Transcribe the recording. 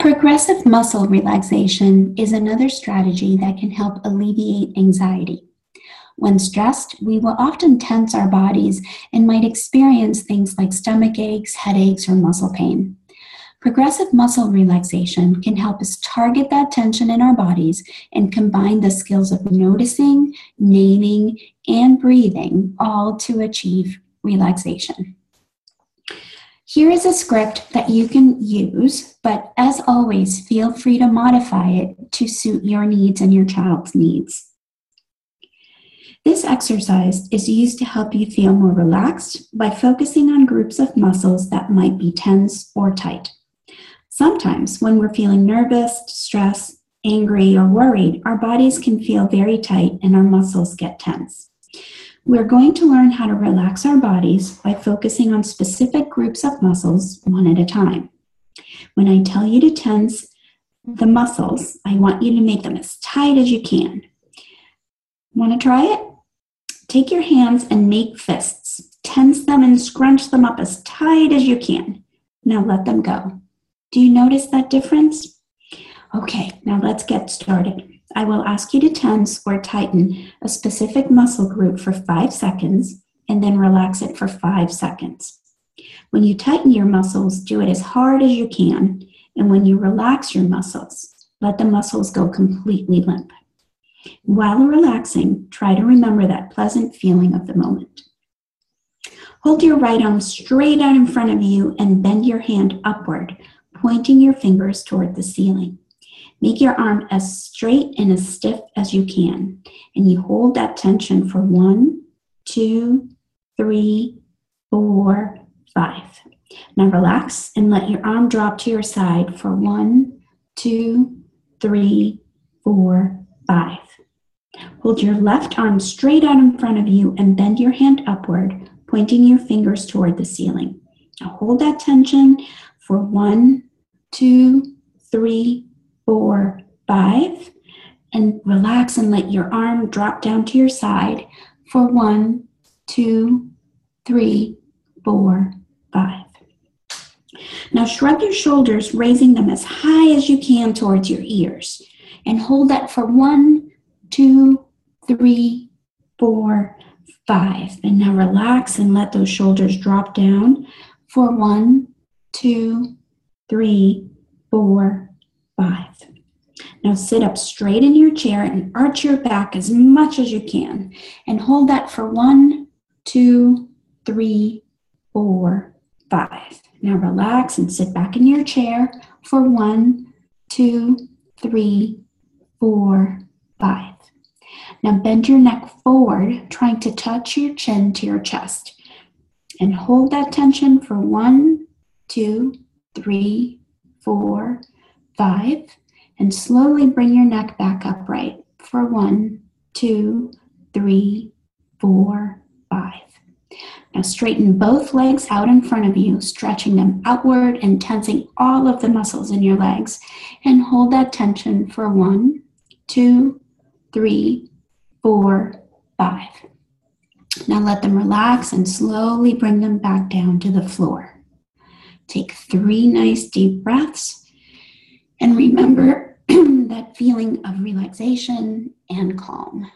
Progressive muscle relaxation is another strategy that can help alleviate anxiety. When stressed, we will often tense our bodies and might experience things like stomach aches, headaches, or muscle pain. Progressive muscle relaxation can help us target that tension in our bodies and combine the skills of noticing, naming, and breathing, all to achieve relaxation. Here is a script that you can use, but as always, feel free to modify it to suit your needs and your child's needs. This exercise is used to help you feel more relaxed by focusing on groups of muscles that might be tense or tight. Sometimes, when we're feeling nervous, stressed, angry, or worried, our bodies can feel very tight and our muscles get tense. We're going to learn how to relax our bodies by focusing on specific groups of muscles one at a time. When I tell you to tense the muscles, I want you to make them as tight as you can. Want to try it? Take your hands and make fists. Tense them and scrunch them up as tight as you can. Now let them go. Do you notice that difference? Okay, now let's get started. I will ask you to tense or tighten a specific muscle group for five seconds and then relax it for five seconds. When you tighten your muscles, do it as hard as you can. And when you relax your muscles, let the muscles go completely limp. While relaxing, try to remember that pleasant feeling of the moment. Hold your right arm straight out in front of you and bend your hand upward pointing your fingers toward the ceiling. Make your arm as straight and as stiff as you can. And you hold that tension for one, two, three, four, five. Now relax and let your arm drop to your side for one, two, three, four, five. Hold your left arm straight out in front of you and bend your hand upward, pointing your fingers toward the ceiling. Now hold that tension for one, two, three, four, five. And relax and let your arm drop down to your side for one, two, three, four, five. Now shrug your shoulders, raising them as high as you can towards your ears. And hold that for one, two, three, four, five. And now relax and let those shoulders drop down for one, two, three, four, five. Now sit up straight in your chair and arch your back as much as you can. And hold that for one, two, three, four, five. Now relax and sit back in your chair for one, two, three, four, five. Now bend your neck forward, trying to touch your chin to your chest. And hold that tension for one, two, three, four, five, and slowly bring your neck back upright for one, two, three, four, five. Now straighten both legs out in front of you, stretching them outward and tensing all of the muscles in your legs. And hold that tension for one, two, three, four, five. Now let them relax and slowly bring them back down to the floor. Take three nice deep breaths and remember that feeling of relaxation and calm.